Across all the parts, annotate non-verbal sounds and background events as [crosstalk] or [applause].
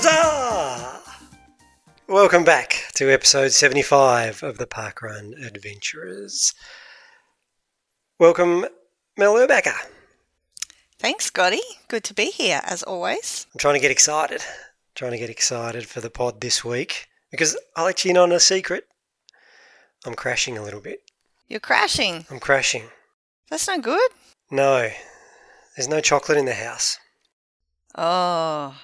Huzzah! Welcome back to episode 75 of the Parkrun Adventurers. Welcome, Mel Urbacher. Thanks, Scotty. Good to be here, as always. I'm trying to get excited. Trying to get excited for the pod this week because I'll let you in on a secret. I'm crashing a little bit. You're crashing. I'm crashing. That's not good. No, there's no chocolate in the house. Oh,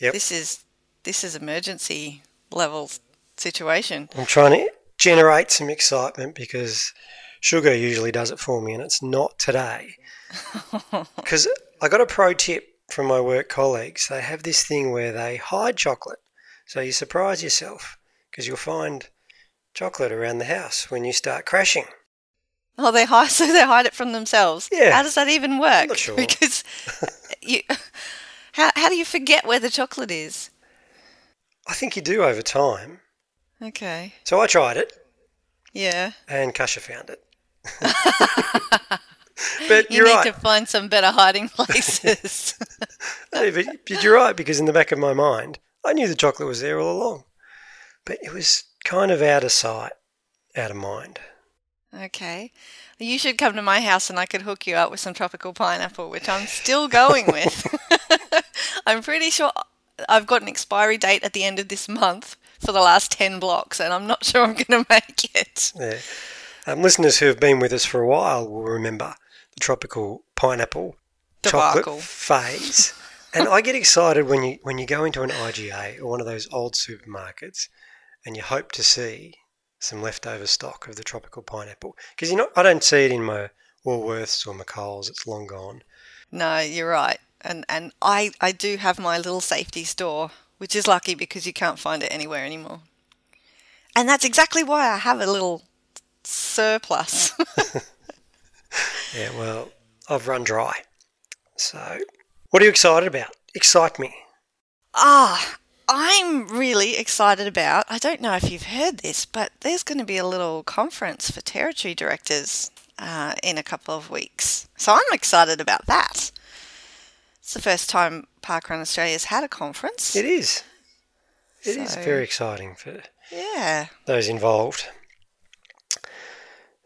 Yep. this is this is emergency level situation. I'm trying to generate some excitement because sugar usually does it for me, and it's not today. [laughs] Because I got a pro tip from my work colleagues. They have this thing where they hide chocolate, so you surprise yourself because you'll find chocolate around the house when you start crashing. oh, they hide [laughs] so they hide it from themselves. Yeah. How does that even work? not sure. [laughs] Because you, how how do you forget where the chocolate is? I think you do over time. Okay. So I tried it, Yeah. and Kasha found it. [laughs] but You you're need right. to find some better hiding places. [laughs] No, but, but you're right because in the back of my mind, I knew the chocolate was there all along, but it was kind of out of sight, out of mind. okay. You should come to my house and I could hook you up with some tropical pineapple, which I'm still going with. [laughs] I'm pretty sure I've got an expiry date at the end of this month for the last 10 blocks, and I'm not sure I'm going [laughs] to make it. Yeah. Um, listeners who have been with us for a while will remember the tropical pineapple Debacle. chocolate phase. [laughs] and I get excited when you when you go into an IGA or one of those old supermarkets, and you hope to see some leftover stock of the tropical pineapple because you know I don't see it in my Woolworths or my Coles. It's long gone. No, you're right. And and I, I do have my little safety store, which is lucky because you can't find it anywhere anymore. And that's exactly why I have a little surplus. [laughs] Yeah, well, I've run dry. So, what are you excited about? Excite me. Ah, I'm really excited about. I don't know if you've heard this, but there's going to be a little conference for territory directors uh, in a couple of weeks. So I'm excited about that. It's the first time Parkrun Australia's had a conference. It is. It is So- very exciting for Yeah. those involved.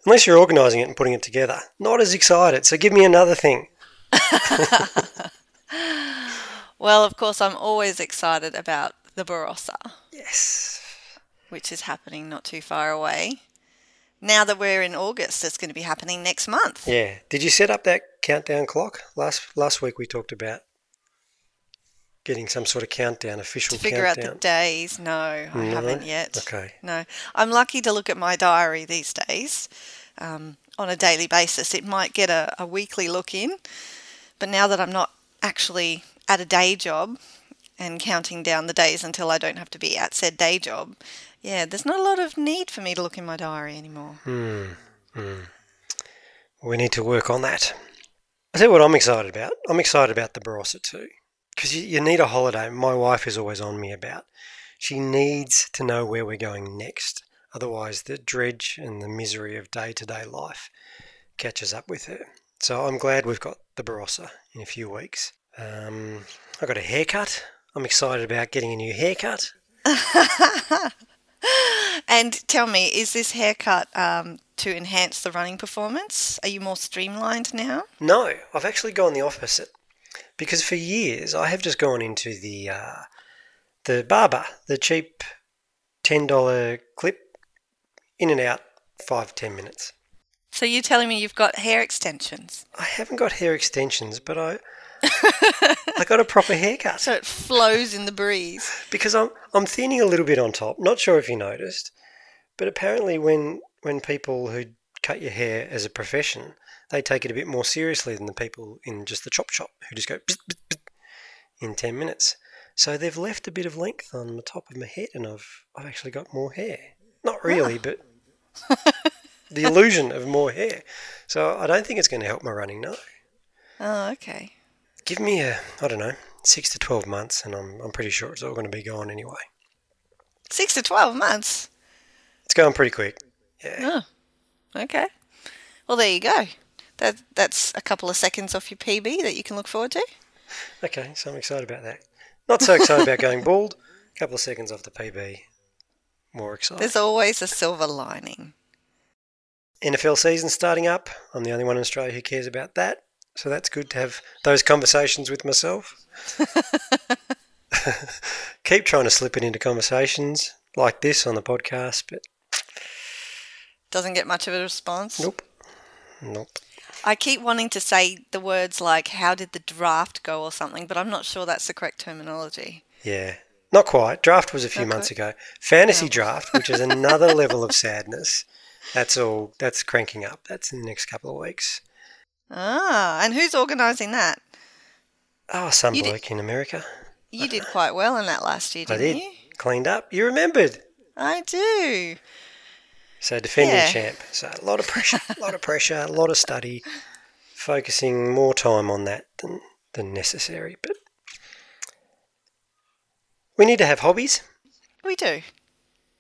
Unless you're organising it and putting it together, not as excited. So give me another thing. [laughs] Well, of course, I'm always excited about the Barossa, Yes. which is happening not too far away. Now that we're in August, it's going to be happening next month. Yeah. Did you set up that countdown clock last last week? We talked about getting some sort of countdown, official To figure out the days, no, I No? haven't yet. Okay. No, I'm lucky to look at my diary these days um, on a daily basis. It might get a, a weekly look in, but now that I'm not actually at a day job and counting down the days until I don't have to be at said day job, yeah, there's not a lot of need for me to look in my diary anymore. Hmm. We need to work on that. I tell you what I'm excited about. I'm excited about the Barossa too. Because you, you need a holiday. My wife is always on me about. She needs to know where we're going next. Otherwise, the dredge and the misery of day to day life catches up with her. So I'm glad we've got the Barossa in a few weeks. Um, I got a haircut. I'm excited about getting a new haircut. [laughs] And tell me, is this haircut um, to enhance the running performance? Are you more streamlined now? No, I've actually gone the opposite. Because for years I have just gone into the uh, the barber, the cheap ten dollar clip, in and out, five ten minutes. So you're telling me you've got hair extensions? I haven't got hair extensions, but I I got a proper haircut So it flows in the breeze. because I'm I'm thinning a little bit on top. Not sure if you noticed, but apparently when when people who cut your hair as a profession, they take it a bit more seriously than the people in just the chop shop who just go bzz, bzz, bzz in ten minutes. So they've left a bit of length on the top of my head, and I've I've actually got more hair. Not really, but the illusion of more hair. So I don't think it's going to help my running. No, Oh, okay. Give me a I don't know six to twelve months, and I'm I'm pretty sure it's all going to be gone anyway. Six to 12 months. It's going pretty quick. Yeah. Oh, okay. Well, there you go. That That's a couple of seconds off your PB that you can look forward to. Okay, so I'm excited about that. Not so excited about going bald. A couple of seconds off the PB. More excited. There's always a silver lining. NFL season starting up. I'm the only one in Australia who cares about that. So that's good to have those conversations with myself. [laughs] Keep trying to slip it into conversations like this on the podcast, but Doesn't get much of a response. nope. Nope. I keep wanting to say the words like, how did the draft go or something, but I'm not sure that's the correct terminology. Yeah. Not quite. Draft was a few Not months quite. ago. Fantasy Yeah. draft, which is another level of [laughs] sadness. That's all. That's cranking up. That's in the next couple of weeks. Ah, and who's organising that? Oh, some You did- in America. You did quite well in that last year, didn't did. you? Cleaned up. You remembered. I do. So defending Yeah. champ. So a lot of pressure, a lot of pressure, a lot of study, focusing more time on that than than necessary. But we need to have hobbies. We do.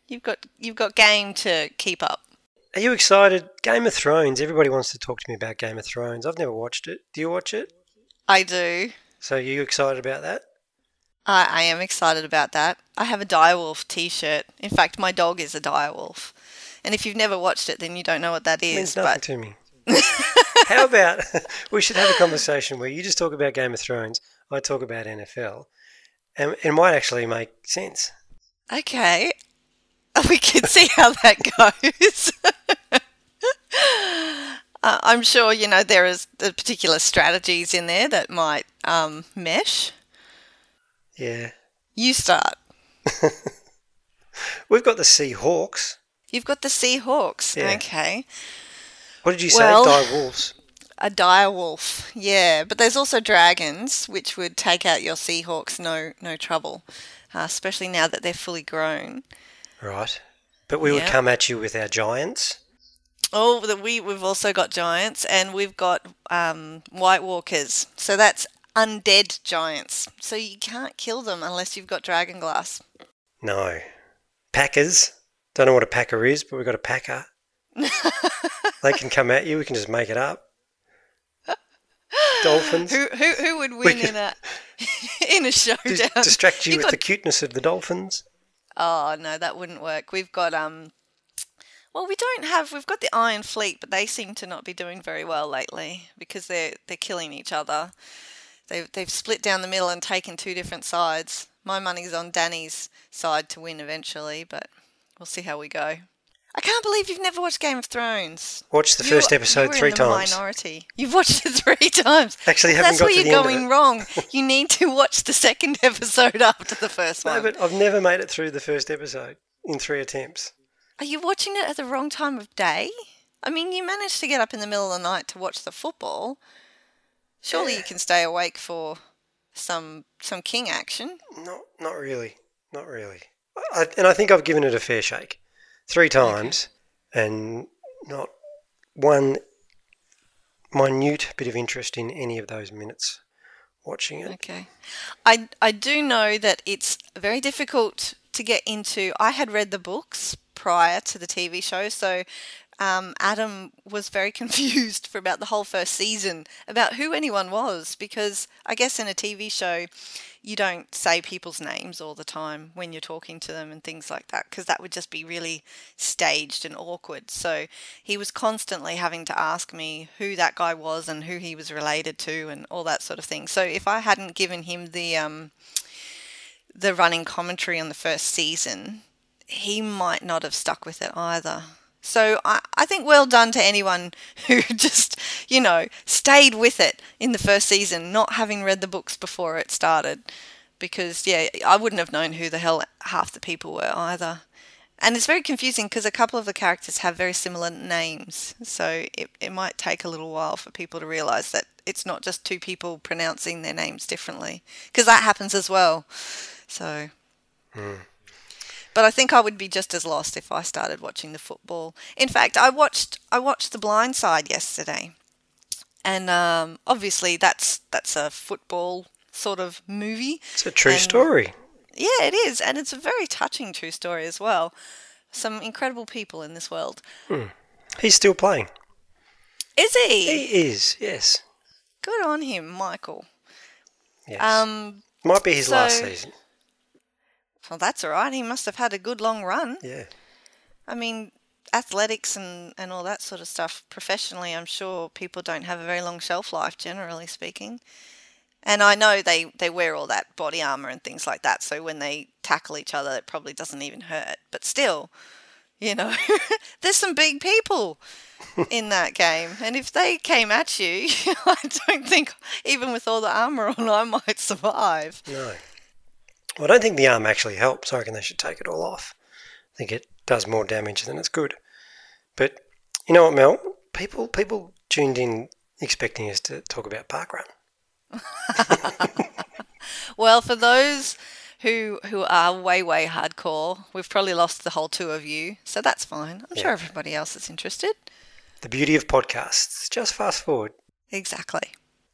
You've got you've got game to keep up. Are you excited? Game of Thrones. Everybody wants to talk to me about Game of Thrones. I've never watched it. Do you watch it? I do. So are you excited about that? I, I am excited about that. I have a direwolf T-shirt. In fact, my dog is a direwolf. And if you've never watched it, then you don't know what that is. It means nothing But to me. How about [laughs] we should have a conversation where you just talk about Game of Thrones, I talk about NFL, and it might actually make sense. okay, [laughs] we can see how that goes. [laughs] uh, I'm sure you know there is the particular strategies in there that might um, mesh. Yeah. You start. [laughs] We've got the Seahawks. You've got the Seahawks. Yeah. Okay. What did you say? Well- Die Wolves. A direwolf, yeah, but there's also dragons, which would take out your Seahawks no no trouble, uh, especially now that they're fully grown. Right. But we would Yeah. come at you with our giants. Oh, the, we we've also got giants, and we've got um, White Walkers. So that's undead giants. So you can't kill them unless you've got dragon glass. No. Packers. Don't know what a packer is, but we've got a packer. [laughs] they can come at you. We can just make it up. Dolphins. Who who, who would win in a [laughs] in a showdown? distract you You've with got- the cuteness of the dolphins. Oh no, that wouldn't work. We've got um. Well, we don't have. We've got the Iron Fleet, but they seem to not be doing very well lately because they're they're killing each other. They've they've split down the middle and taken two different sides. My money's on Dany's side to win eventually, but we'll see how we go. I can't believe you've never watched Game of Thrones. Watched the You- first episode three times. Minority. You've watched it three times. Actually, haven't that's got where to you're the end of going wrong. [laughs] You need to watch the second [laughs] episode after the first No, one. but I've never made it through the first episode in three attempts. Are you watching it at the wrong time of day? I mean, you managed to get up in the middle of the night to watch the football. Surely you can stay awake for some some king action. Not, not really. Not really. I, and I think I've given it a fair shake, three times, and not one minute bit of interest in any of those minutes watching it. Okay. I I do know that it's very difficult to get into. I had read the books prior to the TV show, so um, Adam was very [laughs] confused for about the whole first season about who anyone was because I guess in a TV show you don't say people's names all the time when you're talking to them and things like that because that would just be really staged and awkward. So he was constantly having to ask me who that guy was and who he was related to and all that sort of thing. So if I hadn't given him the um, the running commentary on the first season, he might not have stuck with it either. So I, I think well done to anyone [laughs] who just, you know, stayed with it in the first season, not having read the books before it started. Because, yeah, I wouldn't have known who the hell half the people were either. And it's very confusing because a couple of the characters have very similar names. So it, it might take a little while for people to realise that it's not just two people pronouncing their names differently. Because that happens as well. So. Hmm. But I think I would be just as lost if I started watching the football. In fact, I watched I watched The Blind Side yesterday, and um, obviously that's that's a football sort of movie. It's a true And- story. Yeah, it is, and it's a very touching true story as well. Some incredible people in this world. He's still playing. Is he? He is, yes. Good on him, Michael. Yes. Um, Might be his last season. Well, that's all right. He must have had a good long run. Yeah. I mean, athletics and, and all that sort of stuff, professionally, I'm sure people don't have a very long shelf life, generally speaking. And I know they, they wear all that body armor and things like that, so when they tackle each other, it probably doesn't even hurt. But still, you know, [laughs] there's some big people in that game. And if they came at you, [laughs] I don't think, even with all the armor on, I might survive. No. Well, I don't think the arm actually helps. I reckon they should take it all off. I think it does more damage than it's good. But you know what, Mel? People people tuned in expecting us to talk about parkrun. [laughs] Well, for those who who are way way hardcore, we've probably lost the whole two of you, so that's fine. I'm sure everybody else is interested. The beauty of podcasts. Just fast forward Exactly.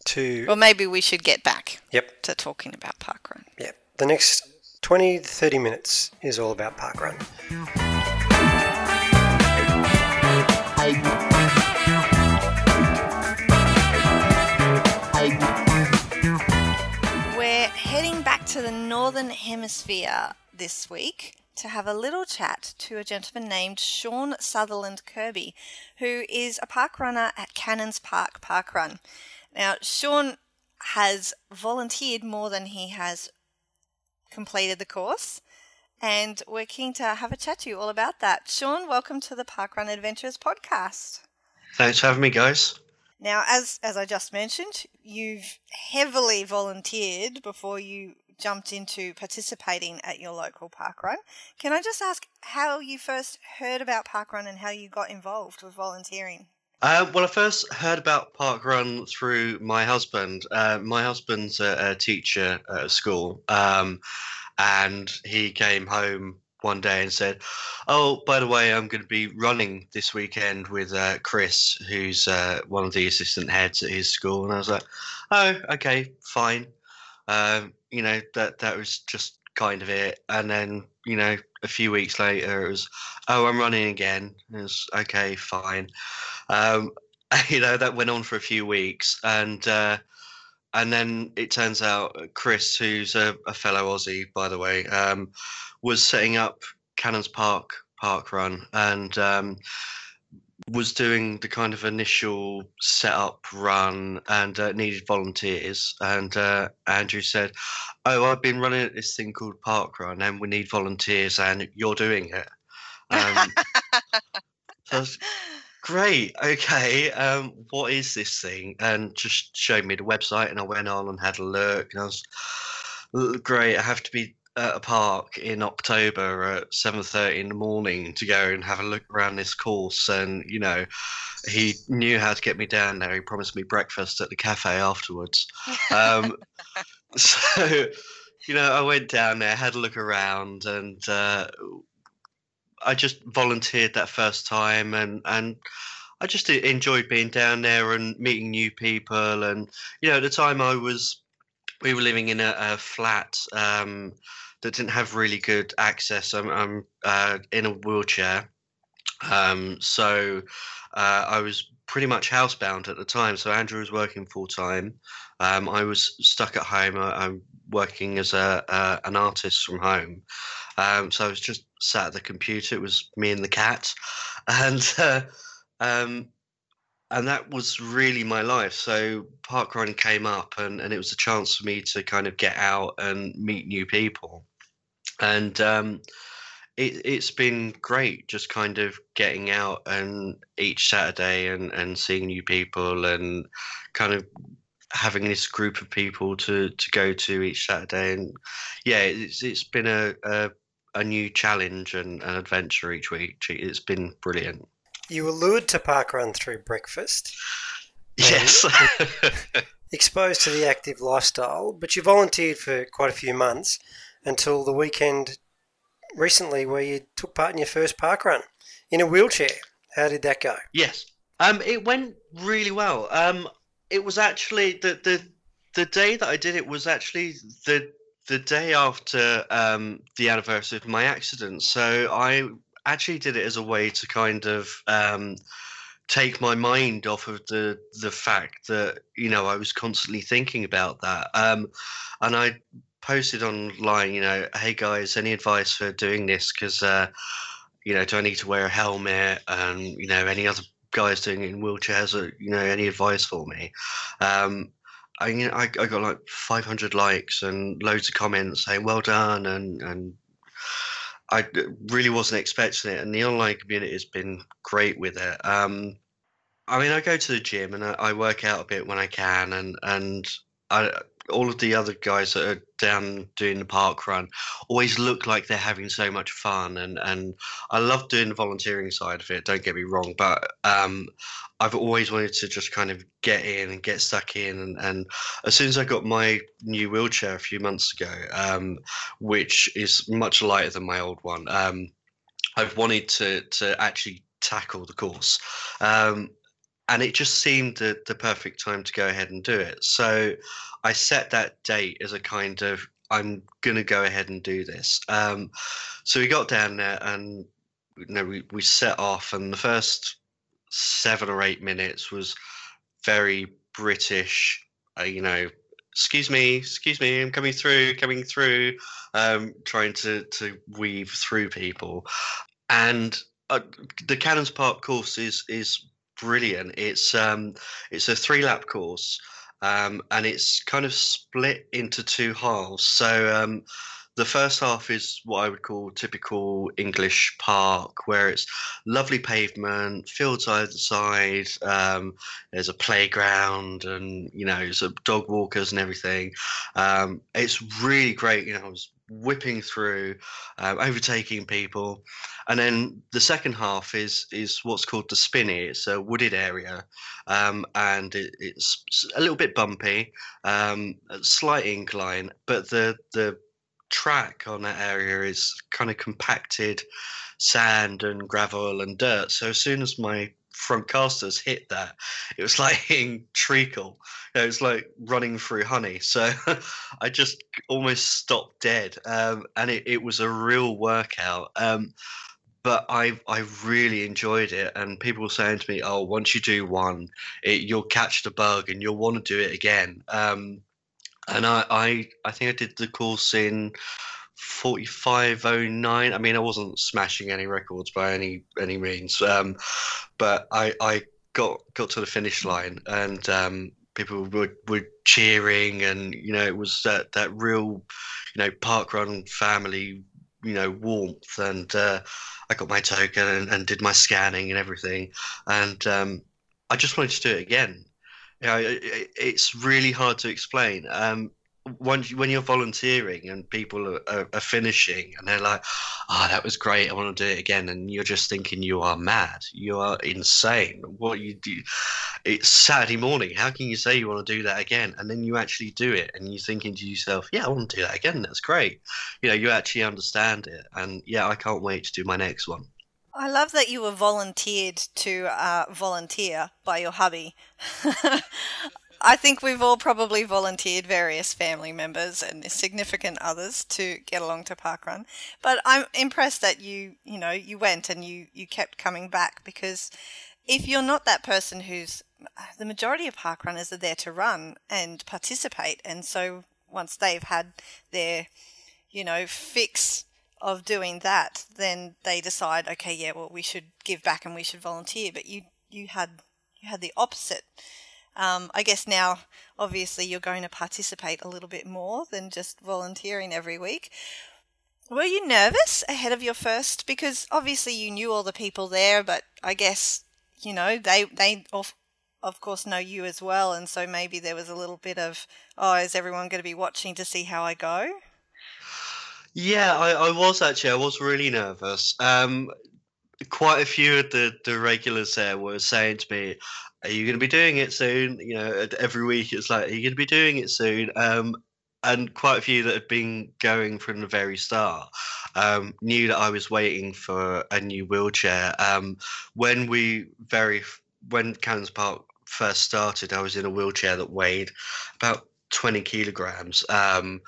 to Well, maybe we should get back yep, to talking about parkrun. yep. The next 20 to 30 minutes is all about parkrun. We're heading back to the northern hemisphere this week to have a little chat to a gentleman named Sean Southerland Kirby, who is a park runner at Canons Park Parkrun. Now, Sean has volunteered more than he has completed the course, and we're keen to have a chat to you all about that. Sean, welcome to the Parkrun Adventures podcast. Thanks for having me, guys. Now, as as I just mentioned, you've heavily volunteered before you jumped into participating at your local parkrun. Can I just ask how you first heard about parkrun and how you got involved with volunteering? Uh, well, I first heard about Parkrun through my husband. Uh, my husband's a, a teacher at school, um, and he came home one day and said, "Oh, by the way, I'm going to be running this weekend with uh, Chris, who's uh, one of the assistant heads at his school." And I was like, "Oh, okay, fine." Um, you know that that was just kind of it. And then you know a few weeks later, it was, "Oh, I'm running again." It was okay, fine. Um, [laughs] you know that went on for a few weeks, and uh, and then it turns out Chris, who's a, a fellow Aussie, by the way, um, was setting up Canons Park Park Run, and um, was doing the kind of initial setup run and uh, needed volunteers. And uh, Andrew said, "Oh, I've been running this thing called Park Run, and we need volunteers, and you're doing it." Um, [laughs] so I was, great okay um what is this thing and just showed me the website and i went on and had a look and i was great i have to be at a park in october at 7.30 in the morning to go and have a look around this course. And you know he knew how to get me down there. He promised me breakfast at the cafe afterwards. [laughs] Um so you know i went down there had a look around and uh I just volunteered that first time, and and I just enjoyed being down there and meeting new people. And you know, at the time I was, we were living in a, a flat um, that didn't have really good access. I'm, I'm uh, in a wheelchair, um, so uh, I was pretty much housebound at the time. So Andrew was working full time. Um, I was stuck at home. I, I'm working as a uh, an artist from home. Um, so I was just sat at the computer. It was me and the cat, [laughs] and uh, um, and that was really my life. So parkrun came up, and and it was a chance for me to kind of get out and meet new people, and um, it, it's been great just kind of getting out and each Saturday and and seeing new people and kind of having this group of people to to go to each Saturday and yeah it's it's been a a, a new challenge and an adventure each week. It's been brilliant. You were lured to parkrun through breakfast, yes. [laughs] Exposed to the active lifestyle, but you volunteered for quite a few months until the weekend recently where you took part in your first park run in a wheelchair. How did that go? Yes. Um, it went really well. Um, it was actually the the the day that I did it was actually the the day after um the anniversary of my accident. So I actually did it as a way to kind of um take my mind off of the the fact that you know I was constantly thinking about that. Um, and I posted online, you know, hey guys, any advice for doing this? Because, uh, you know, do I need to wear a helmet? And, you know, any other guys doing it in wheelchairs, or, you know, any advice for me? Um, I, you know, I, I got like 500 likes and loads of comments saying, well done. And, and I really wasn't expecting it. And the online community has been great with it. Um, I mean, I go to the gym and I, I work out a bit when I can, and and I, all of the other guys that are down doing the park run always look like they're having so much fun, and and I love doing the volunteering side of it. Don't get me wrong, but um, I've always wanted to just kind of get in and get stuck in, and, and as soon as I got my new wheelchair a few months ago, um, which is much lighter than my old one. Um, I've wanted to to actually tackle the course. Um, and it just seemed the, the perfect time to go ahead and do it. So I set that date as a kind of I'm going to go ahead and do this. Um, so we got down there and you know we, we set off, and the first seven or eight minutes was very British. Uh, you know, excuse me, excuse me, I'm coming through, coming through, um, trying to to weave through people, and uh, the Canons Park course is is brilliant. It's um, it's a three lap course, um, and it's kind of split into two halves. So um, the first half is what I would call typical English park, where it's lovely pavement, fields either side. Um, there's a playground, and you know, there's dog walkers and everything. Um, it's really great. You know, I was whipping through, uh, overtaking people, and then the second half is is what's called the spinney. It's a wooded area, um, and it, it's a little bit bumpy, um, slight incline, but the the track on that area is kind of compacted sand and gravel and dirt. So as soon as my front casters hit that, it was [laughs] like hitting treacle. You know, it was like running through honey. So [laughs] I just almost stopped dead, um, and it, it was a real workout. Um, but I I really enjoyed it, and people were saying to me, "Oh, once you do one, it, you'll catch the bug and you'll want to do it again." Um, and I, I I think I did the course in 4509 i mean i wasn't smashing any records by any any means um, but i i got got to the finish line and um, people were, were cheering and you know it was that that real you know park run family you know warmth and uh, i got my token and, and, did my scanning and everything. And um, i just wanted to do it again. You know, it, it's really hard to explain. Um, when when you're volunteering and people are, are, are, finishing and they're like, "Ah, oh, that was great. I want to do it again," and you're just thinking you are mad, you are insane. What you do? It's Saturday morning. How can you say you want to do that again? And then you actually do it, and you're thinking to yourself, "Yeah, I want to do that again. That's great." You know, you actually understand it, and yeah, I can't wait to do my next one. I love that you were volunteered to uh, volunteer by your hubby. [laughs] I think we've all probably volunteered various family members and significant others to get along to parkrun. But I'm impressed that you, you know, you went and you, you kept coming back because if you're not that person who's the majority of parkrunners are there to run and participate, and so once they've had their, you know, fix of doing that, then they decide, okay, yeah, well, we should give back and we should volunteer. But you, you had, you had the opposite um, I guess now, obviously, you're going to participate a little bit more than just volunteering every week. Were you nervous ahead of your first? Because obviously you knew all the people there, but I guess you know they they of of course know you as well, and so maybe there was a little bit of oh, is everyone going to be watching to see how I go? Yeah, I, I was actually. I was really nervous. Um, quite a few of the, the regulars there were saying to me, are you going to be doing it soon? You know, every week it's like, are you going to be doing it soon? Um, and quite a few that had been going from the very start um, knew that I was waiting for a new wheelchair. Um, when we very when Canons Park first started, I was in a wheelchair that weighed about 20 kilograms, um,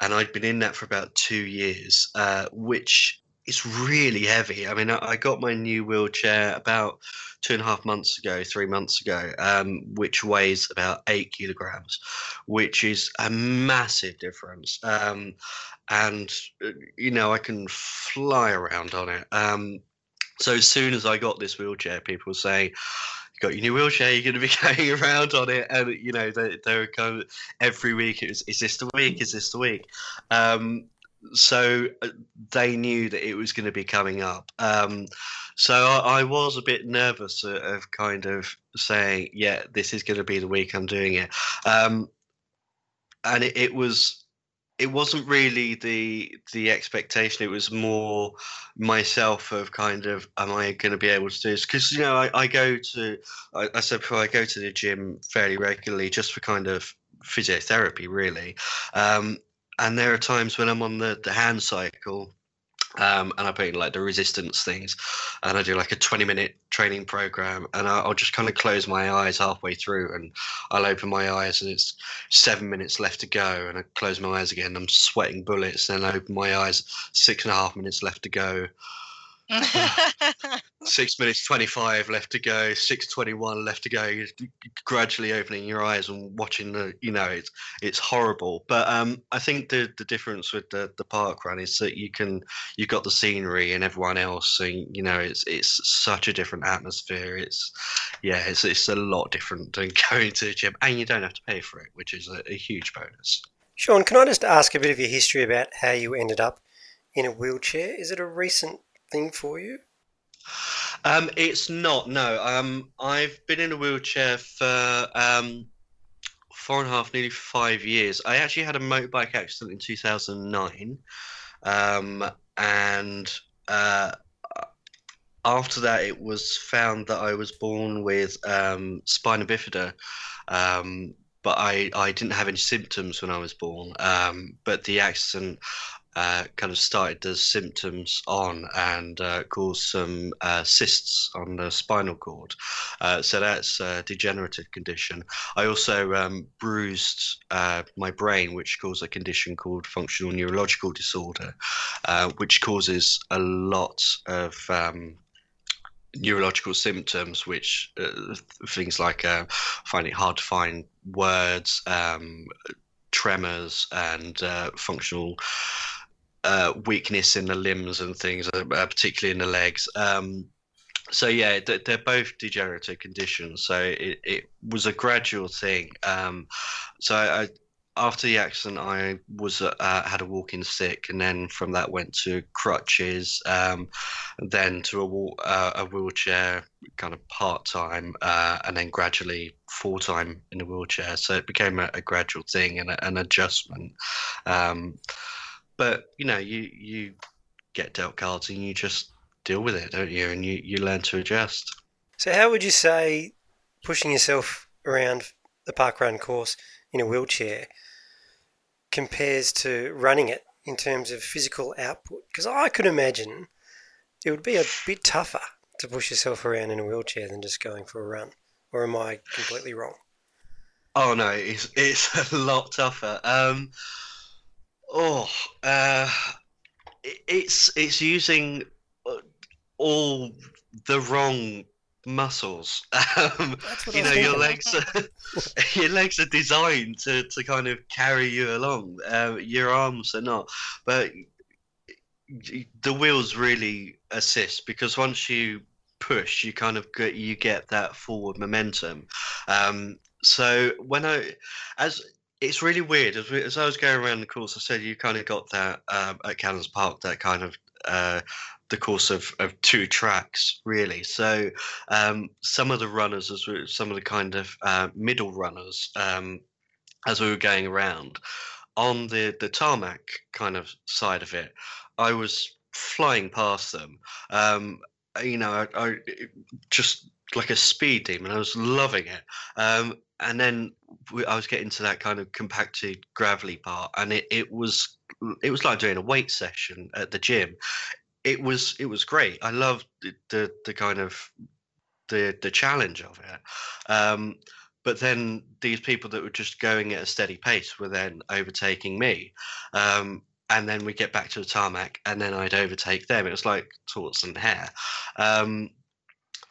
and I'd been in that for about two years, uh, which it's really heavy. I mean, I, I got my new wheelchair about two and a half months ago, three months ago, um, which weighs about eight kilograms, which is a massive difference. Um, and uh, you know, I can fly around on it. Um, so as soon as I got this wheelchair, people were saying, "You got your new wheelchair. You're going to be [laughs] going around on it." And you know, they they were every week. It was, "Is this the week? Is this the week?" Um, so uh, they knew that it was going to be coming up. Um, so I, I, was a bit nervous of kind of saying, "Yeah, this is going to be the week I'm doing it," um, and it, it, was. It wasn't really the the expectation. It was more myself of kind of, am I going to be able to do this? Because you know, I, I go to, I, I said before, I go to the gym fairly regularly just for kind of physiotherapy, really. Um, and there are times when I'm on the, the hand cycle um, and I put in like the resistance things, and I do like a 20 minute training program, and I'll just kind of close my eyes halfway through, and I'll open my eyes, and it's seven minutes left to go, and I close my eyes again, I'm sweating bullets, then I open my eyes, six and a half minutes left to go, [laughs] Six minutes twenty-five left to go. Six twenty-one left to go. You're gradually opening your eyes and watching the. You know, it's it's horrible. But um, I think the the difference with the the park run is that you can you've got the scenery and everyone else, and you know, it's it's such a different atmosphere. It's yeah, it's it's a lot different than [laughs] going to the gym, and you don't have to pay for it, which is a, a huge bonus. Sean, can I just ask a bit of your history about how you ended up in a wheelchair? Is it a recent thing for you? Um, it's not. No. Um, I've been in a wheelchair for um, four and a half, nearly five years. I actually had a motorbike accident in 2009, um, and uh, after that, it was found that I was born with um, spina bifida. Um, but I, I didn't have any symptoms when I was born. Um, but the accident uh, kind of started the symptoms on and uh, caused some uh, cysts on the spinal cord. Uh, so that's a degenerative condition. I also um, bruised uh, my brain, which caused a condition called functional neurological disorder, uh, which causes a lot of um, neurological symptoms, which things like finding it hard to find words, um, tremors, and functional uh, weakness in the limbs and things, uh, particularly in the legs. Um, so yeah, they're both degenerative conditions. So it, it was a gradual thing. Um, so I, after the accident, I was uh, had a walking stick, and then from that went to crutches, um, then to a, uh, a wheelchair, kind of part time, uh, and then gradually full time in a wheelchair. So it became a, a gradual thing and a, an adjustment. Um, but you know, you you get dealt cards and you just deal with it, don't you? And you you learn to adjust. So, how would you say pushing yourself around the park run course in a wheelchair compares to running it in terms of physical output? Because I could imagine it would be a bit tougher to push yourself around in a wheelchair than just going for a run. Or am I completely wrong? Oh no, it's it's [laughs] a lot tougher. Um, Oh, uh, it's it's using uh, all the wrong muscles. [laughs] Um, you know, your legs are, [laughs] your legs are designed to, to kind of carry you along. Uh, your arms are not, but the wheels really assist because once you push, you kind of get you get that forward momentum. Um, so when I, as it's really weird. As, we, as, I was going around the course, I said you kind of got that um, at Canons Park, that kind of uh, the course of, of two tracks, really. So um, some of the runners, as we, some of the kind of uh, middle runners, um, as we were going around on the the tarmac kind of side of it, I was flying past them. Um, you know, I, I, just like a speed demon. I was loving it. And then I was getting to that kind of compacted gravelly part, and it, it was it was like doing a weight session at the gym. It was it was great. I loved the the, the kind of the the challenge of it. Um, but then these people that were just going at a steady pace were then overtaking me. Um, and then we get back to the tarmac, and then I'd overtake them. It was like torts and hare. Um,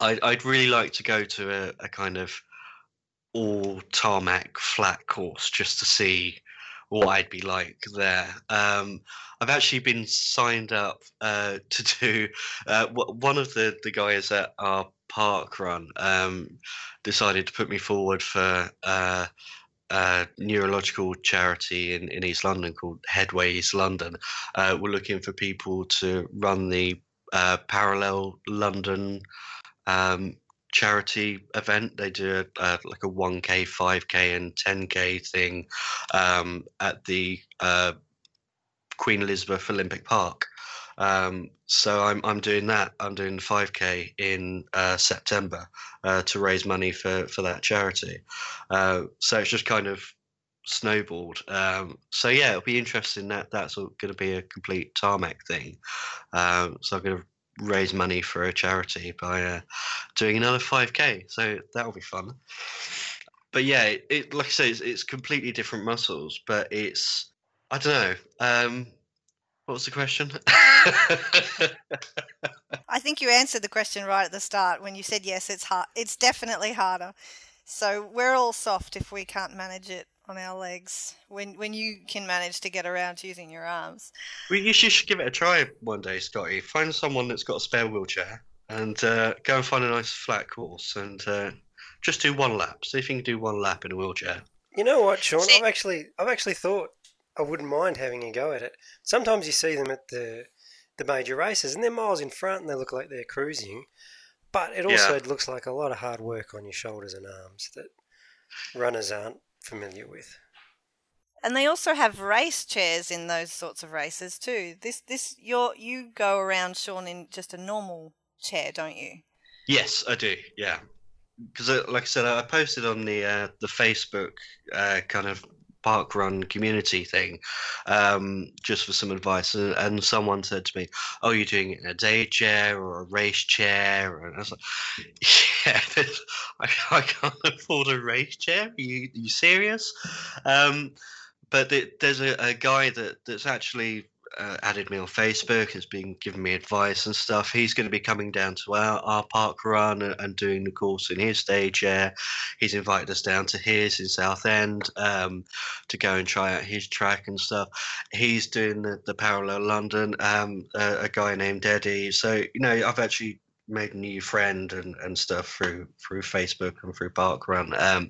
I'd, I'd really like to go to a, a kind of all tarmac flat course just to see what I'd be like there. Um, I've actually been signed up uh, [laughs] to do uh, one of the, the guys at our park run um, decided to put me forward for uh, a neurological charity in, in East London called Headway East London. Uh, we're looking for people to run the uh, Parallel London um, charity event. They do like a 1K, 5K, and 10K thing um, at the uh, Queen Elizabeth Olympic Park. Um, so I'm I'm doing that. I'm doing 5k in uh, September uh, to raise money for for that charity. Uh, so it's just kind of snowballed. Um, so yeah, it'll be interesting. That that's going to be a complete tarmac thing. Um, so I'm going to raise money for a charity by uh, doing another 5k. So that'll be fun. But yeah, it, it like I say, it's, it's completely different muscles, but it's I don't know. Um, what was the question? [laughs] I think you answered the question right at the start when you said yes. It's hard. It's definitely harder. So we're all soft if we can't manage it on our legs. When when you can manage to get around using your arms. Well, you should give it a try one day, Scotty. Find someone that's got a spare wheelchair and uh, go and find a nice flat course and uh, just do one lap. See if you can do one lap in a wheelchair. You know what, Sean? I've actually I've actually thought I wouldn't mind having a go at it. Sometimes you see them at the the major races, and they're miles in front, and they look like they're cruising. But it also yeah. looks like a lot of hard work on your shoulders and arms that runners aren't familiar with. And they also have race chairs in those sorts of races too. This this you you go around Sean in just a normal chair, don't you? Yes, I do. Yeah, because uh, like I said, I posted on the uh, the Facebook uh, kind of park run community thing um, just for some advice. And, and, someone said to me oh you're doing it in a day chair or a race chair? And i was like [laughs] yeah I, I, can't [laughs] afford a race chair. Are you, are you serious? Um, but there's a, a guy that that's actually uh, added me on Facebook, has been giving me advice and stuff. He's going to be coming down to our, our park run and, and doing the course in his stage chair. He's invited us down to his in Southend um, to go and try out his track and stuff. He's doing the, the Parallel London, um, a, a guy named Eddie. So, you know, I've actually made a new friend and, and stuff through through Facebook and through Parkrun, um,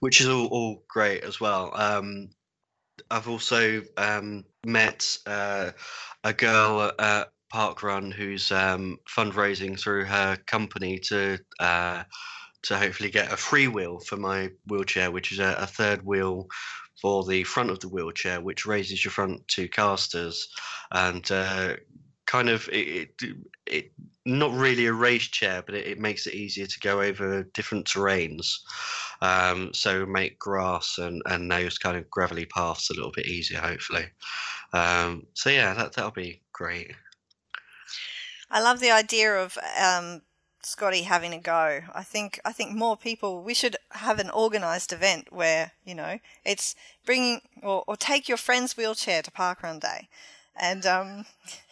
which is all, all great as well. Um, I've also um, met uh, a girl at Parkrun who's um, fundraising through her company to uh, to hopefully get a free wheel for my wheelchair, which is a, a, third wheel for the front of the wheelchair, which raises your front two casters. And uh, kind of it, it, it, not really a race chair, but it, it, makes it easier to go over different terrains. Um, so make grass and, and those kind of gravelly paths a little bit easier, hopefully. Um, so yeah, that that'll be great. I love the idea of um, Scotty having a go. I think I think more people. We should have an organised event where you know it's bringing or, or take your friend's wheelchair to parkrun day, and um, [laughs]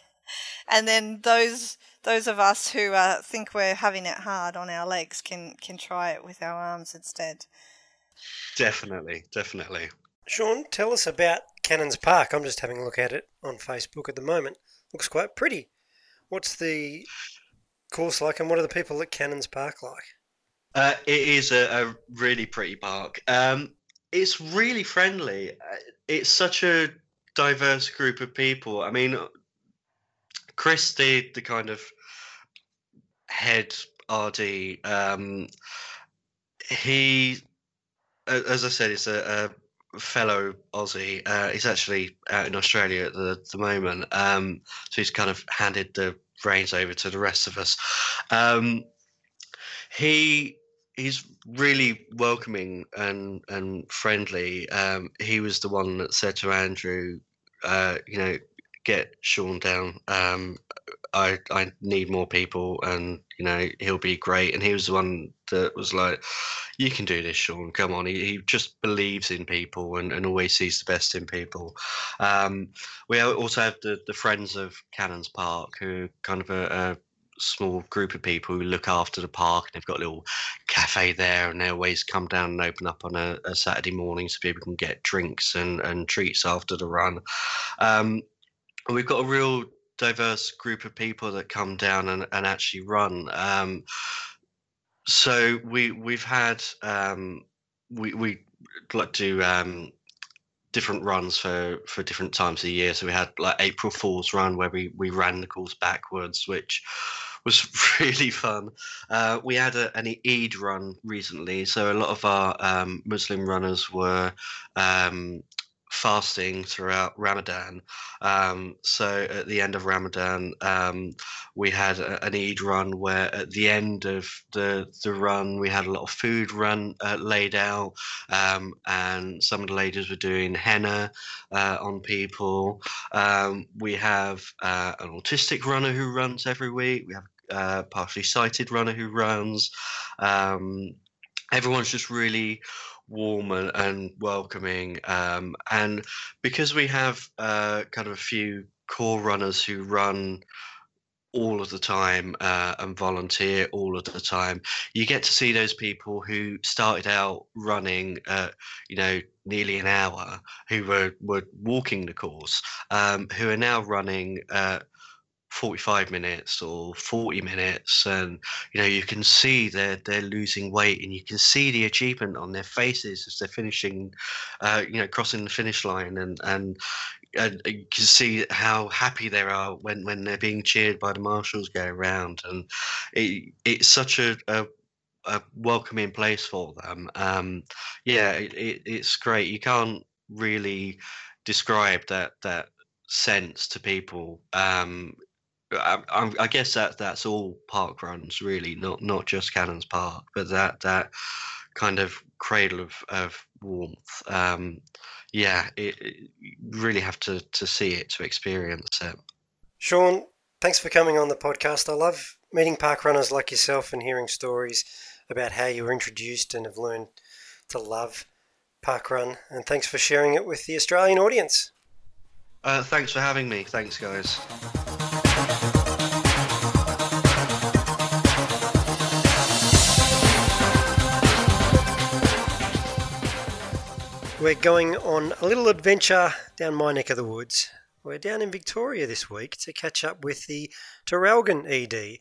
and then those those of us who uh, think we're having it hard on our legs can can try it with our arms instead. Definitely, definitely. Sean, tell us about Canons Park. I'm just having a look at it on Facebook at the moment. Looks quite pretty. What's the course like, and what are the people at Canons Park like? Uh, it is a, a, really pretty park. Um, it's really friendly. Uh, it's such a diverse group of people. I mean, Chris, the the kind of head RD, um, he, as I said, is a, a fellow Aussie. Uh, he's actually out in Australia at the, the moment, um, so he's kind of handed the reins over to the rest of us. Um, he he's really welcoming and and friendly. Um, he was the one that said to Andrew, uh, you know, get Sean down. Um, I I need more people, and you know he'll be great. And he was the one that was like, "You can do this, Sean. Come on." He, he just believes in people and, and always sees the best in people. Um, we also have the the Friends of Canons Park, who are kind of a, a small group of people who look after the park and they've got a little cafe there and they always come down and open up on a, a Saturday morning so people can get drinks and, and treats after the run. Um, we've got a real diverse group of people that come down and, and actually run. Um, so we we've had um, we we like to um, different runs for for different times of the year. So we had like April Fool's run where we we ran the course backwards, which was [laughs] really fun. Uh, we had a, an Eid run recently, so a lot of our um, Muslim runners were um, fasting throughout Ramadan. Um, so at the end of Ramadan, um, we had a, an Eid run where at the end of the the run we had a lot of food run uh, laid out, um, and some of the ladies were doing henna uh, on people. Um, we have uh, an autistic runner who runs every week. We have a uh, partially sighted runner who runs. Um, everyone's just really warm and, and welcoming. Um, and because we have uh, kind of a few core runners who run all of the time uh, and volunteer all of the time, you get to see those people who started out running, uh, you know, nearly an hour, who were, were walking the course, um, who are now running 45 minutes or 40 minutes and you know you can see they're they're losing weight and you can see the achievement on their faces as they're finishing uh, you know crossing the finish line and and and you can see how happy they are when when they're being cheered by the marshals going around and it, it's such a, a a welcoming place for them. Um, yeah, it, it, it's great. You can't really describe that that sense to people. Um, I, I, guess that that's all park runs really, not not just Canons Park, but that that kind of cradle of, of warmth. Um, yeah, it, it, you really have to to see it to experience it. Sean, thanks for coming on the podcast. I love meeting park runners like yourself and hearing stories about how you were introduced and have learned to love park run. And thanks for sharing it with the Australian audience. Uh, thanks for having me. Thanks, guys. We're going on a little adventure down my neck of the woods. We're down in Victoria this week to catch up with the Traralgon ED,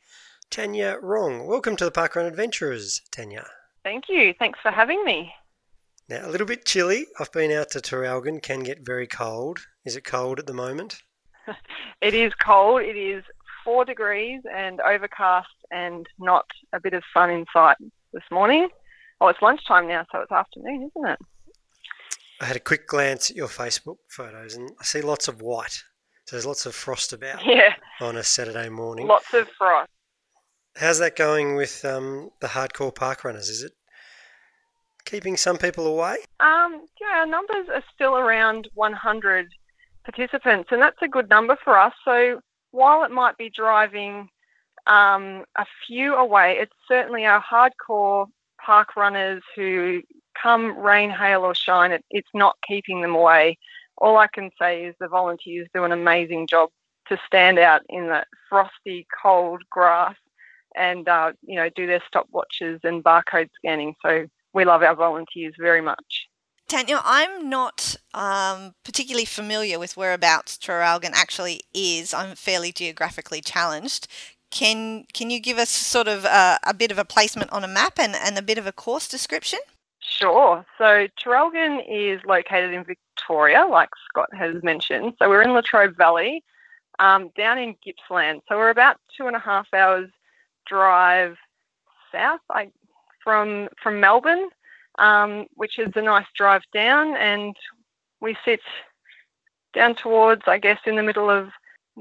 Tanya Rong. Welcome to the Parkrun Adventurers, Tanya. Thank you. Thanks for having me. Now, a little bit chilly. I've been out to Traralgon, can get very cold. Is it cold at the moment? [laughs] it is cold. It is four degrees and overcast and not a bit of sun in sight this morning. Oh, it's lunchtime now, so it's afternoon, isn't it? I had a quick glance at your Facebook photos and I see lots of white. So there's lots of frost about yeah. on a Saturday morning. Lots of frost. How's that going with um, the hardcore park runners? Is it keeping some people away? Um, yeah, our numbers are still around 100 participants, and that's a good number for us. So while it might be driving um, a few away, it's certainly our hardcore park runners who come rain, hail, or shine, it, it's not keeping them away. All I can say is the volunteers do an amazing job to stand out in the frosty, cold grass and uh, you know do their stopwatches and barcode scanning. So we love our volunteers very much. Tanya, I'm not um, particularly familiar with whereabouts Traralgon actually is. I'm fairly geographically challenged. Can can you give us sort of a, a bit of a placement on a map and, and a bit of a course description? Sure. So Traralgon is located in Victoria, like Scott has mentioned. So we're in Latrobe Valley, um, down in Gippsland. So we're about two and a half hours drive south I, from from Melbourne, um, which is a nice drive down, and we sit down towards, I guess, in the middle of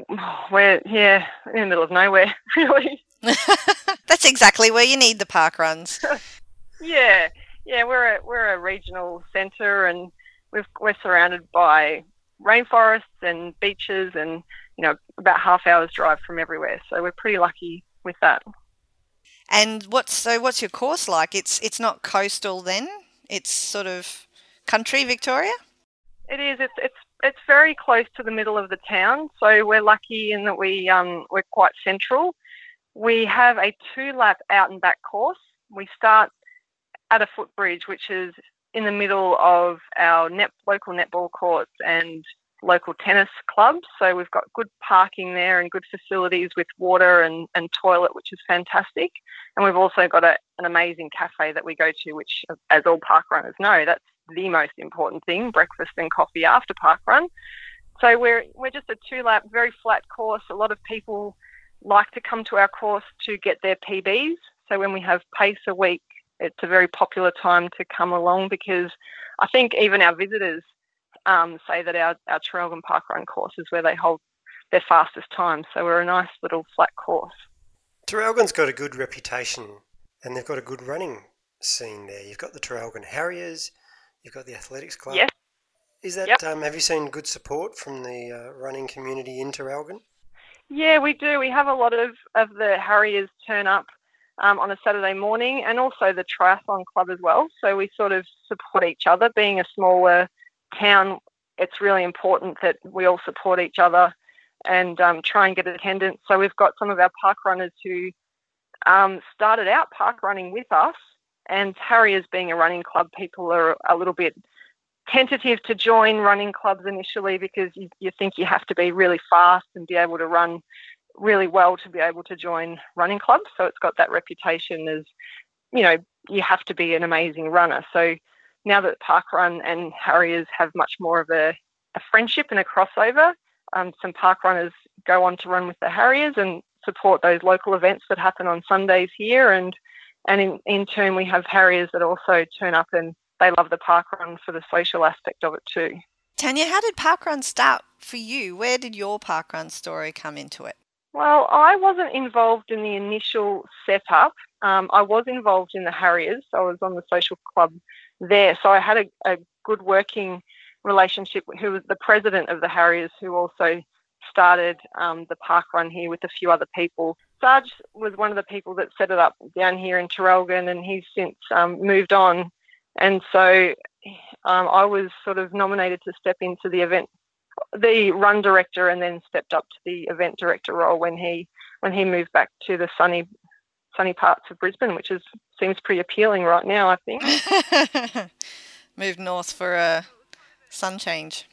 [sighs] where, yeah, in the middle of nowhere, [laughs] really. [laughs] That's exactly where you need the park runs. [laughs] yeah, yeah, we're a, we're a regional centre and we are surrounded by rainforests and beaches and, you know, about half hour's drive from everywhere. So we're pretty lucky with that. And what's so? What's your course like? It's it's not coastal then. It's sort of country, Victoria. It is. It's it's it's very close to the middle of the town, so we're lucky in that we um, we're quite central. We have a two lap out and back course. We start at a footbridge, which is in the middle of our net, local netball courts and local tennis clubs. So we've got good parking there and good facilities with water and, and toilet, which is fantastic. And we've also got a, an amazing cafe that we go to, which, as all park runners know, that's the most important thing breakfast and coffee after park run. So we're, we're just a two lap, very flat course. A lot of people like to come to our course to get their PBs. So when we have pace a week, it's a very popular time to come along because I think even our visitors um, say that our, our Traralgon Park Run course is where they hold their fastest time. So we're a nice little flat course. Traralgon's got a good reputation and they've got a good running scene there. You've got the Traralgon Harriers, you've got the Athletics Club. Yes. Is that Yep. um, have you seen good support from the uh, running community in Traralgon? Yeah, we do. We have a lot of, of the Harriers turn up um, on a Saturday morning and also the Triathlon Club as well. So we sort of support each other. Being a smaller town, it's really important that we all support each other and um, try and get attendance. So we've got some of our park runners who um, started out park running with us, and Harriers being a running club, people are a little bit tentative to join running clubs initially because you, you think you have to be really fast and be able to run really well to be able to join running clubs. So it's got that reputation as, you know, you have to be an amazing runner. So now that Parkrun and Harriers have much more of a, a friendship and a crossover, um, some park runners go on to run with the Harriers and support those local events that happen on Sundays here. And and in, in turn, we have Harriers that also turn up and they love the park run for the social aspect of it too. Tanya, how did parkrun start for you? Where did your parkrun story come into it? Well, I wasn't involved in the initial setup. Um, I was involved in the Harriers. I was on the social club there. So I had a, a good working relationship with who was the president of the Harriers, who also started um, the park run here with a few other people. Sarge was one of the people that set it up down here in Traralgon, and he's since um, moved on. And so um, I was sort of nominated to step into the event, the run director, and then stepped up to the event director role when he when he moved back to the sunny sunny parts of Brisbane, which is seems pretty appealing right now. I think. [laughs] Moved north for a sun change.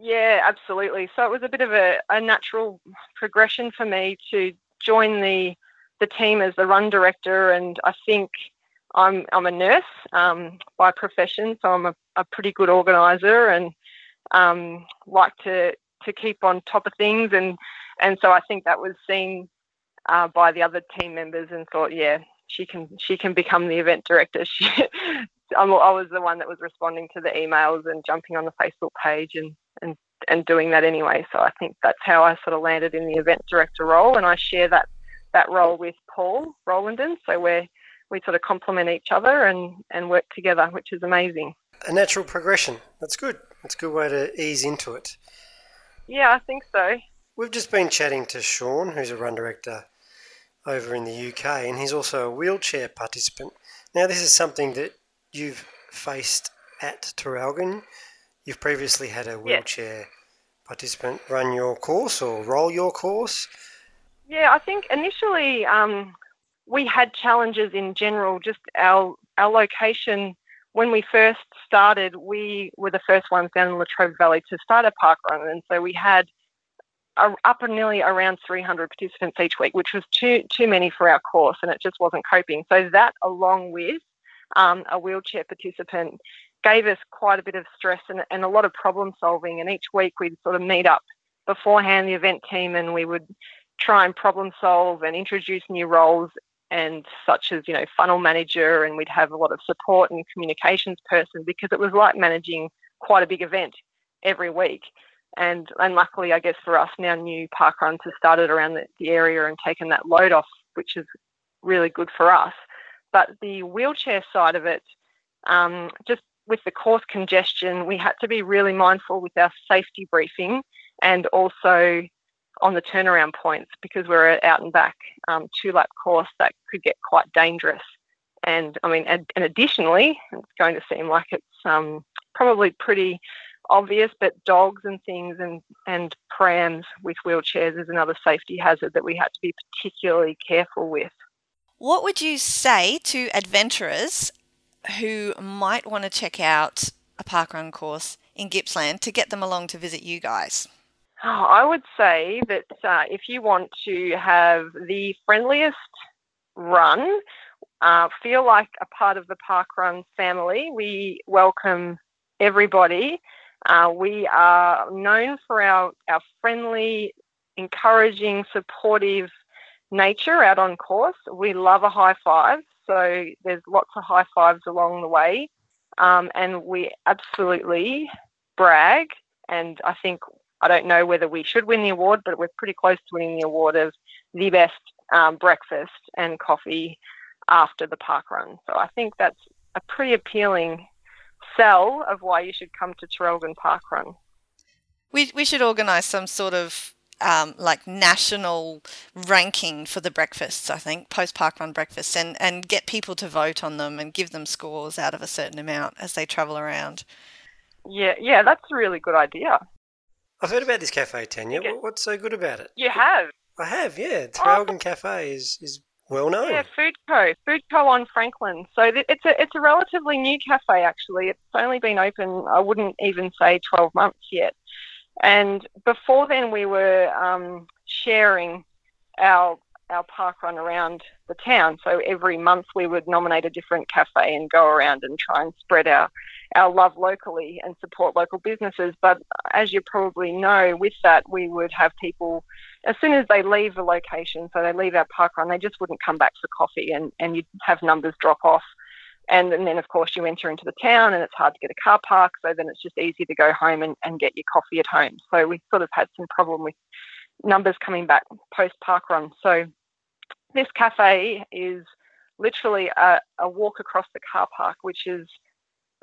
Yeah, absolutely. So it was a bit of a, a natural progression for me to join the the team as the run director, and I think I'm I'm a nurse um, by profession, so I'm a, a pretty good organizer and um, like to to keep on top of things, and and so I think that was seen uh, by the other team members, and thought, yeah, she can she can become the event director. [laughs] She, I was the one that was responding to the emails and jumping on the Facebook page and and and doing that anyway. So I think that's how I sort of landed in the event director role, and I share that that role with Paul Rolanden. So we're we sort of complement each other and and work together, which is amazing. A natural progression. That's good. That's a good way to ease into it. Yeah, I think so. We've just been chatting to Sean, who's a run director over in the UK, and he's also a wheelchair participant. Now, this is something that you've faced at Traralgon. You've previously had a wheelchair participant run your course or roll your course. Yeah, I think initially um, we had challenges in general. Just our our location when we first started, we were the first ones down in Latrobe Valley to start a park run, and so we had a, up and nearly around 300 participants each week, which was too too many for our course, and it just wasn't coping. So that, along with um, a wheelchair participant, gave us quite a bit of stress and, and a lot of problem solving. And each week we'd sort of meet up beforehand, the event team, and we would try and problem solve and introduce new roles and such as you know funnel manager and we'd have a lot of support and communications person because it was like managing quite a big event every week. And and luckily I guess for us now new park runs have started around the, the area and taken that load off which is really good for us. But the wheelchair side of it um, just with the course congestion we had to be really mindful with our safety briefing and also on the turnaround points because we're out and back um, two lap course that could get quite dangerous. And I mean, and, and additionally, it's going to seem like it's um, probably pretty obvious, but dogs and things and, and prams with wheelchairs is another safety hazard that we had to be particularly careful with. What would you say to adventurers who might want to check out a parkrun course in Gippsland to get them along to visit you guys? I would say that uh, if you want to have the friendliest run, uh, feel like a part of the parkrun family, we welcome everybody. Uh, we are known for our, our friendly, encouraging, supportive nature out on course. We love a high five, so there's lots of high fives along the way. Um, and we absolutely brag. And I think, I don't know whether we should win the award, but we're pretty close to winning the award of the best um, breakfast and coffee after the park run. So I think that's a pretty appealing sell of why you should come to Traralgon Park Run. We, we should organise some sort of um, like national ranking for the breakfasts, I think, post park run breakfasts, and, and get people to vote on them and give them scores out of a certain amount as they travel around. Yeah, yeah, that's a really good idea. I've heard about this cafe, Tanya. What's so good about it? You have? I have, yeah. Traralgon oh. Cafe is, is well known. Yeah, Food Co. Food Co. on Franklin. So it's a it's a relatively new cafe actually. It's only been open. I wouldn't even say twelve months yet. And before then, we were um, sharing our our park run around the town. So every month we would nominate a different cafe and go around and try and spread our our love locally and support local businesses. But as you probably know, with that we would have people as soon as they leave the location, so they leave our park run, they just wouldn't come back for coffee, and and you'd have numbers drop off. And, and then, of course, you enter into the town and it's hard to get a car park. So then it's just easy to go home and, and get your coffee at home. So we sort of had some problem with numbers coming back post park run. So this cafe is literally a, a walk across the car park, which is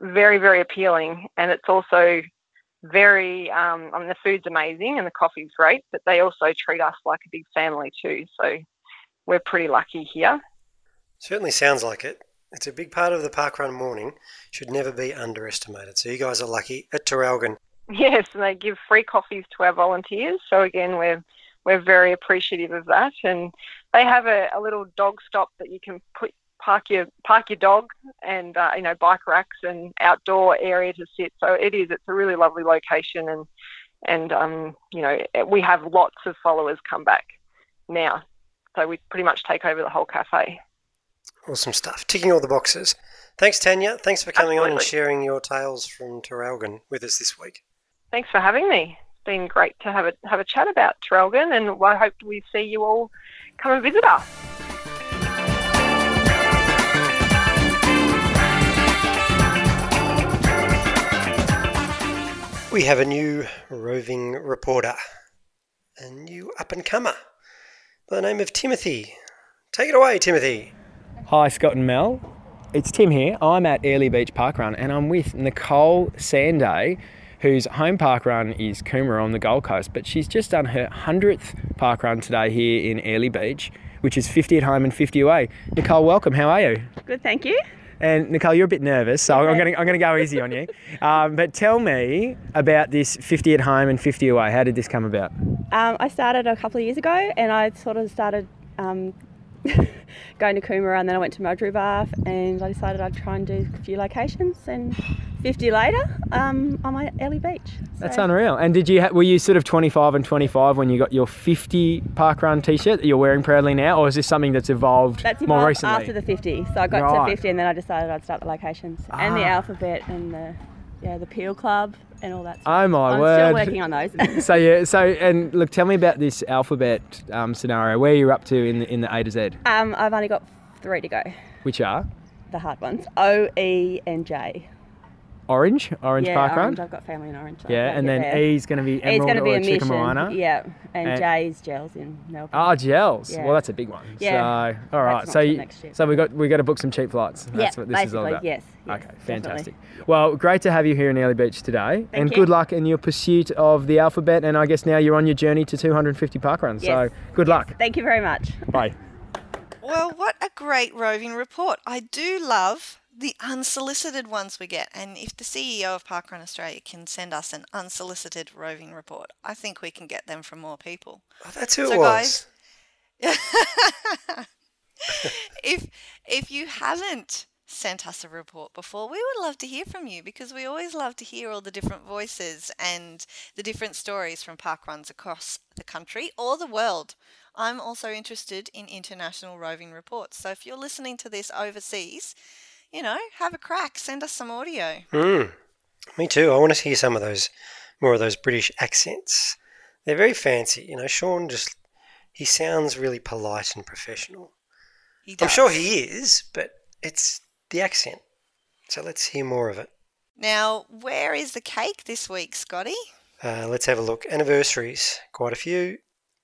very, very appealing. And it's also very, um, I mean, the food's amazing and the coffee's great, but they also treat us like a big family too. So we're pretty lucky here. Certainly sounds like it. It's a big part of the parkrun morning, should never be underestimated. So you guys are lucky at Traralgon. Yes, and they give free coffees to our volunteers. So again, we're we're very appreciative of that. And they have a, a little dog stop that you can put park your park your dog and uh, you know bike racks and outdoor area to sit. So it is. It's a really lovely location, and and um, you know we have lots of followers come back now. So we pretty much take over the whole cafe. Awesome stuff. Ticking all the boxes. Thanks, Tanya. Thanks for coming Absolutely. on and sharing your tales from Traralgon with us this week. Thanks for having me. It's been great to have a have a chat about Traralgon, and I hope we see you all come and visit us. We have a new roving reporter, a new up and comer by the name of Timothy. Take it away, Timothy. Hi, Scott and Mel. It's Tim here. I'm at Airlie Beach Park Run and I'm with Nicole Sanday, whose home park run is Coomera on the Gold Coast, but she's just done her 100th park run today here in Airlie Beach, which is 50 at home and 50 away. Nicole, welcome. How are you? Good, thank you. And Nicole, you're a bit nervous, so I'm going to I'm going to go easy on you. Um, but tell me about this 50 at home and 50 away. How did this come about? Um, I started a couple of years ago, and I sort of started um, [laughs] going to Coomera and then I went to Mudgeeraba and I decided I'd try and do a few locations and 50 later um, I'm at Airlie Beach. So. That's unreal. And did you ha- were you sort of 25 and 25 when you got your 50 park run t-shirt that you're wearing proudly now or is this something that's evolved, that's evolved more recently? after the 50. So I got right. to 50 and then I decided I'd start the locations ah. and the ah. alphabet and the yeah, the Peel Club and all that. Stuff. Oh my I'm word! I'm still working on those. [laughs] so yeah, so and look, tell me about this alphabet um, scenario. Where you're up to in the in the A to Z? Um, I've only got three to go. Which are? The hard ones: O, E, and J. Orange, Orange yeah, Park Orange. I've got family in Orange. so Yeah, and then get there. E's going to be E's Emerald going to be or a mission. Chickamauana. Yeah, and, And- Jay's Jells in Melbourne. Ah, Jells. Yeah. Well, that's a big one. Yeah. So, all right. That's So, option you, next year. so we got we got to book some cheap flights. yeah, That's what this is all basically, about. yes. yes, Okay, definitely. fantastic. Well, great to have you here in Airlie Beach today, and you. good luck in your pursuit of the alphabet. And I guess now you're on your journey to 250 park runs. Yes. So, good luck. Thank you very much. Bye. Well, what a great roving report. I do love the unsolicited ones we get. And if the CEO of Parkrun Australia can send us an unsolicited roving report, I think we can get them from more people. Oh, that's who So, it was. guys- [laughs] if if you haven't sent us a report before, we would love to hear from you because we always love to hear all the different voices and the different stories from park runs across the country or the world. I'm also interested in international roving reports. So if you're listening to this overseas, you know, have a crack, send us some audio. Mm. Me too. I want to hear some of those, more of those British accents. They're very fancy. You know, Sean just, he sounds really polite and professional. He I'm sure he is, but it's the accent. So let's hear more of it. Now, where is the cake this week, Scotty? Uh, let's have a look. Anniversaries, quite a few.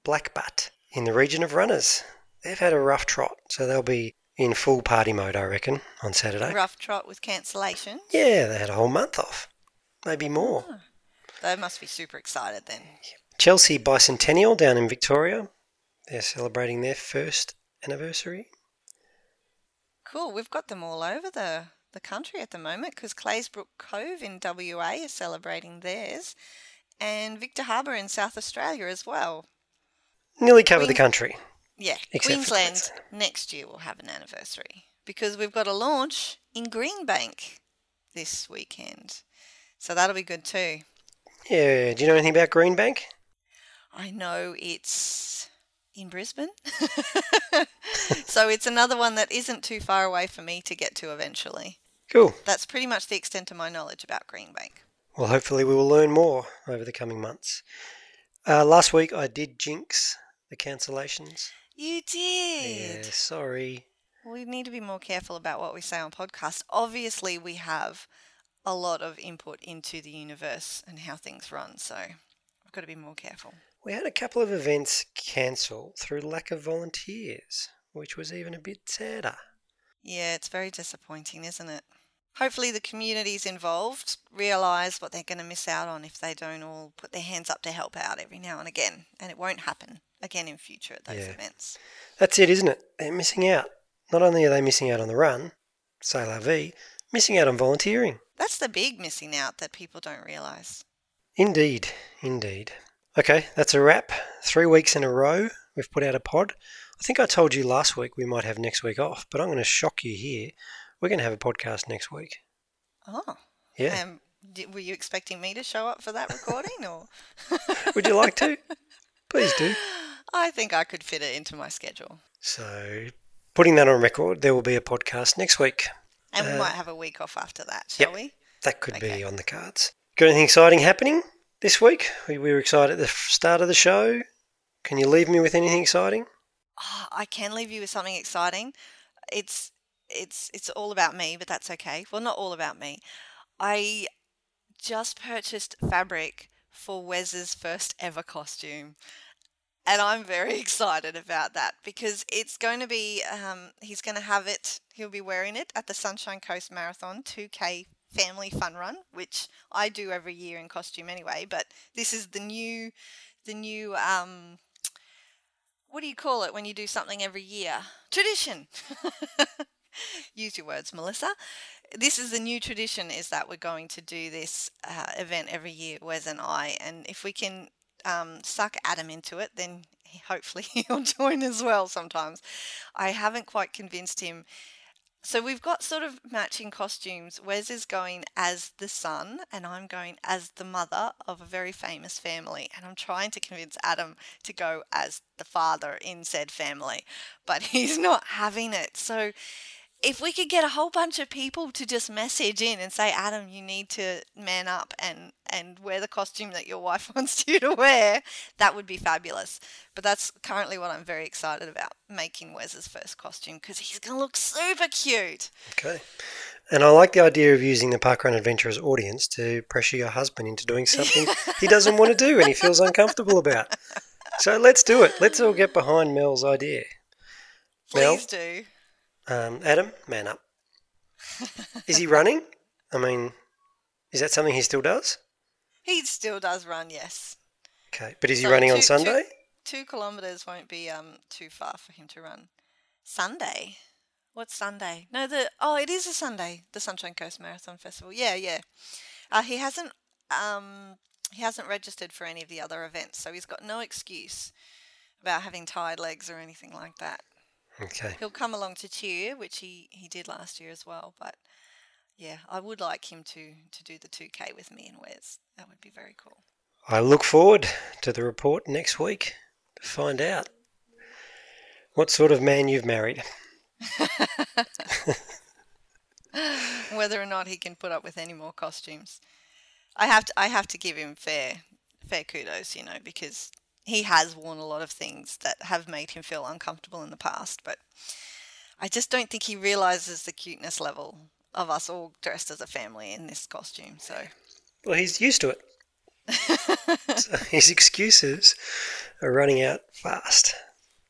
Blackbutt in the region of runners. They've had a rough trot, so they'll be in full party mode, I reckon, on Saturday. Rough trot with cancellation. Yeah, they had a whole month off, maybe more. Ah, they must be super excited then. Chelsea Bicentennial down in Victoria. They're celebrating their first anniversary. Cool. We've got them all over the, the country at the moment because Claisebrook Cove in WA is celebrating theirs and Victor Harbor in South Australia as well. Nearly covered the country. Yeah, Except Queensland next year will have an anniversary because we've got a launch in Greenbank this weekend. So that'll be good too. Yeah, do you know anything about Greenbank? I know it's in Brisbane. [laughs] so it's another one that isn't too far away for me to get to eventually. Cool. That's pretty much the extent of my knowledge about Greenbank. Well, hopefully we will learn more over the coming months. Uh, last week I did jinx the cancellations. You did. Yeah, sorry. We need to be more careful about what we say on podcasts. Obviously, we have a lot of input into the universe and how things run, so we've got to be more careful. We had a couple of events cancel through lack of volunteers, which was even a bit sadder. Yeah, it's very disappointing, isn't it? Hopefully, the communities involved realise what they're going to miss out on if they don't all put their hands up to help out every now and again. And it won't happen again in future at those Yeah. events. That's it, isn't it? They're missing out. Not only are they missing out on the run, say la vie, missing out on volunteering. That's the big missing out that people don't realise. Indeed, indeed. Okay, that's a wrap. Three weeks in a row, we've put out a pod. I think I told you last week we might have next week off, but I'm going to shock you here. We're going to have a podcast next week. Oh, Yeah. um, were you expecting me to show up for that recording, or? [laughs] Would you like to? [laughs] Please do. I think I could fit it into my schedule, So, putting that on record, there will be a podcast next week. and we Uh, might have a week off after that, shall yep. we? That could Okay. be on the cards. Got anything exciting happening this week? We, we were excited at the start of the show. Can you leave me with anything exciting? Oh, I can leave you with something exciting. It's it's it's all about me, but that's okay. Well, not all about me. I just purchased fabric for Wes's first ever costume. And I'm very [laughs] excited about that because it's going to be, um, he's going to have it, he'll be wearing it at the Sunshine Coast Marathon 2K Family Fun Run, which I do every year in costume anyway. But this is the new, the new, um, what do you call it when you do something every year? Tradition. [laughs] Use your words, Melissa. This is the new tradition: is that we're going to do this uh, event every year, Wes and I, and if we can um, suck Adam into it, then hopefully [laughs] he'll join as well. Sometimes I haven't quite convinced him. So we've got sort of matching costumes. Wes is going as the son, and I'm going as the mother of a very famous family. And I'm trying to convince Adam to go as the father in said family, but [laughs] he's not having it. So if we could get a whole bunch of people to just message in and say, Adam, you need to man up and, and wear the costume that your wife [laughs] wants you to wear, that would be fabulous. But that's currently what I'm very excited about making Wes's first costume because he's going to look super cute. Okay. And I like the idea of using the Parkrun Adventurers audience to pressure your husband into doing something he doesn't want to do and he feels uncomfortable about. So let's do it. Let's all get behind Mel's idea. Mel? Please do. Um, Adam, man up. Is he running? I mean, is that something he still does? He still does run, yes. Okay, but is he So running on two- two- Sunday? Two kilometres won't be um too far for him to run. Sunday? What's Sunday? No, the oh, it is a Sunday. The Sunshine Coast Marathon Festival. Yeah, yeah. Uh, he hasn't um he hasn't registered for any of the other events, so he's got no excuse about having tired legs or anything like that. Okay. He'll come along to cheer, which he he did last year as well. But yeah, I would like him to to do the two k with me and Wes. That would be very cool. I look forward to the report next week to find out what sort of man you've married. [laughs] [laughs] whether or not he can put up with any more costumes. I have to I have to give him fair fair kudos, you know, because he has worn a lot of things that have made him feel uncomfortable in the past, but I just don't think he realizes the cuteness level of us all dressed as a family in this costume. So Well, he's used to it. [laughs] So his excuses are running out fast.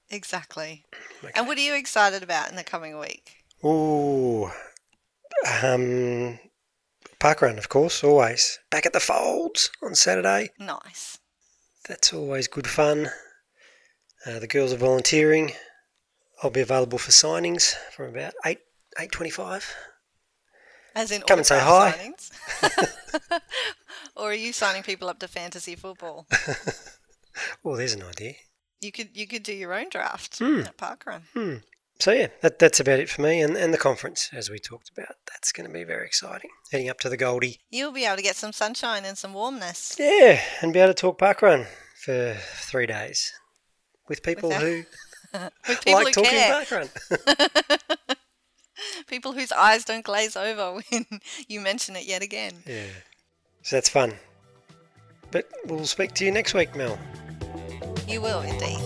exactly. Okay. And what are you excited about in the coming week? Ooh. Um, parkrun, of course, always. Back at the Folds on Saturday. Nice. That's always good fun. Uh, the girls are volunteering. I'll be available for signings from about 8, 8.25. As in Come and say hi. signings? [laughs] or are you signing people up to fantasy football? [laughs] Well, there's an idea. You could you could do your own draft Hmm. at Parkrun. Hmm. So yeah, that, that's about it for me, and, and the conference as we talked about. That's going to be very exciting. Heading up to the Goldie, You'll be able to get some sunshine and some warmness. yeah, and be able to talk parkrun for three days with people who [laughs] With people like who talking care. parkrun. [laughs] People whose eyes don't glaze over [laughs] when you mention it yet again. yeah, so that's fun. But we'll speak to you next week, Mel. You will indeed.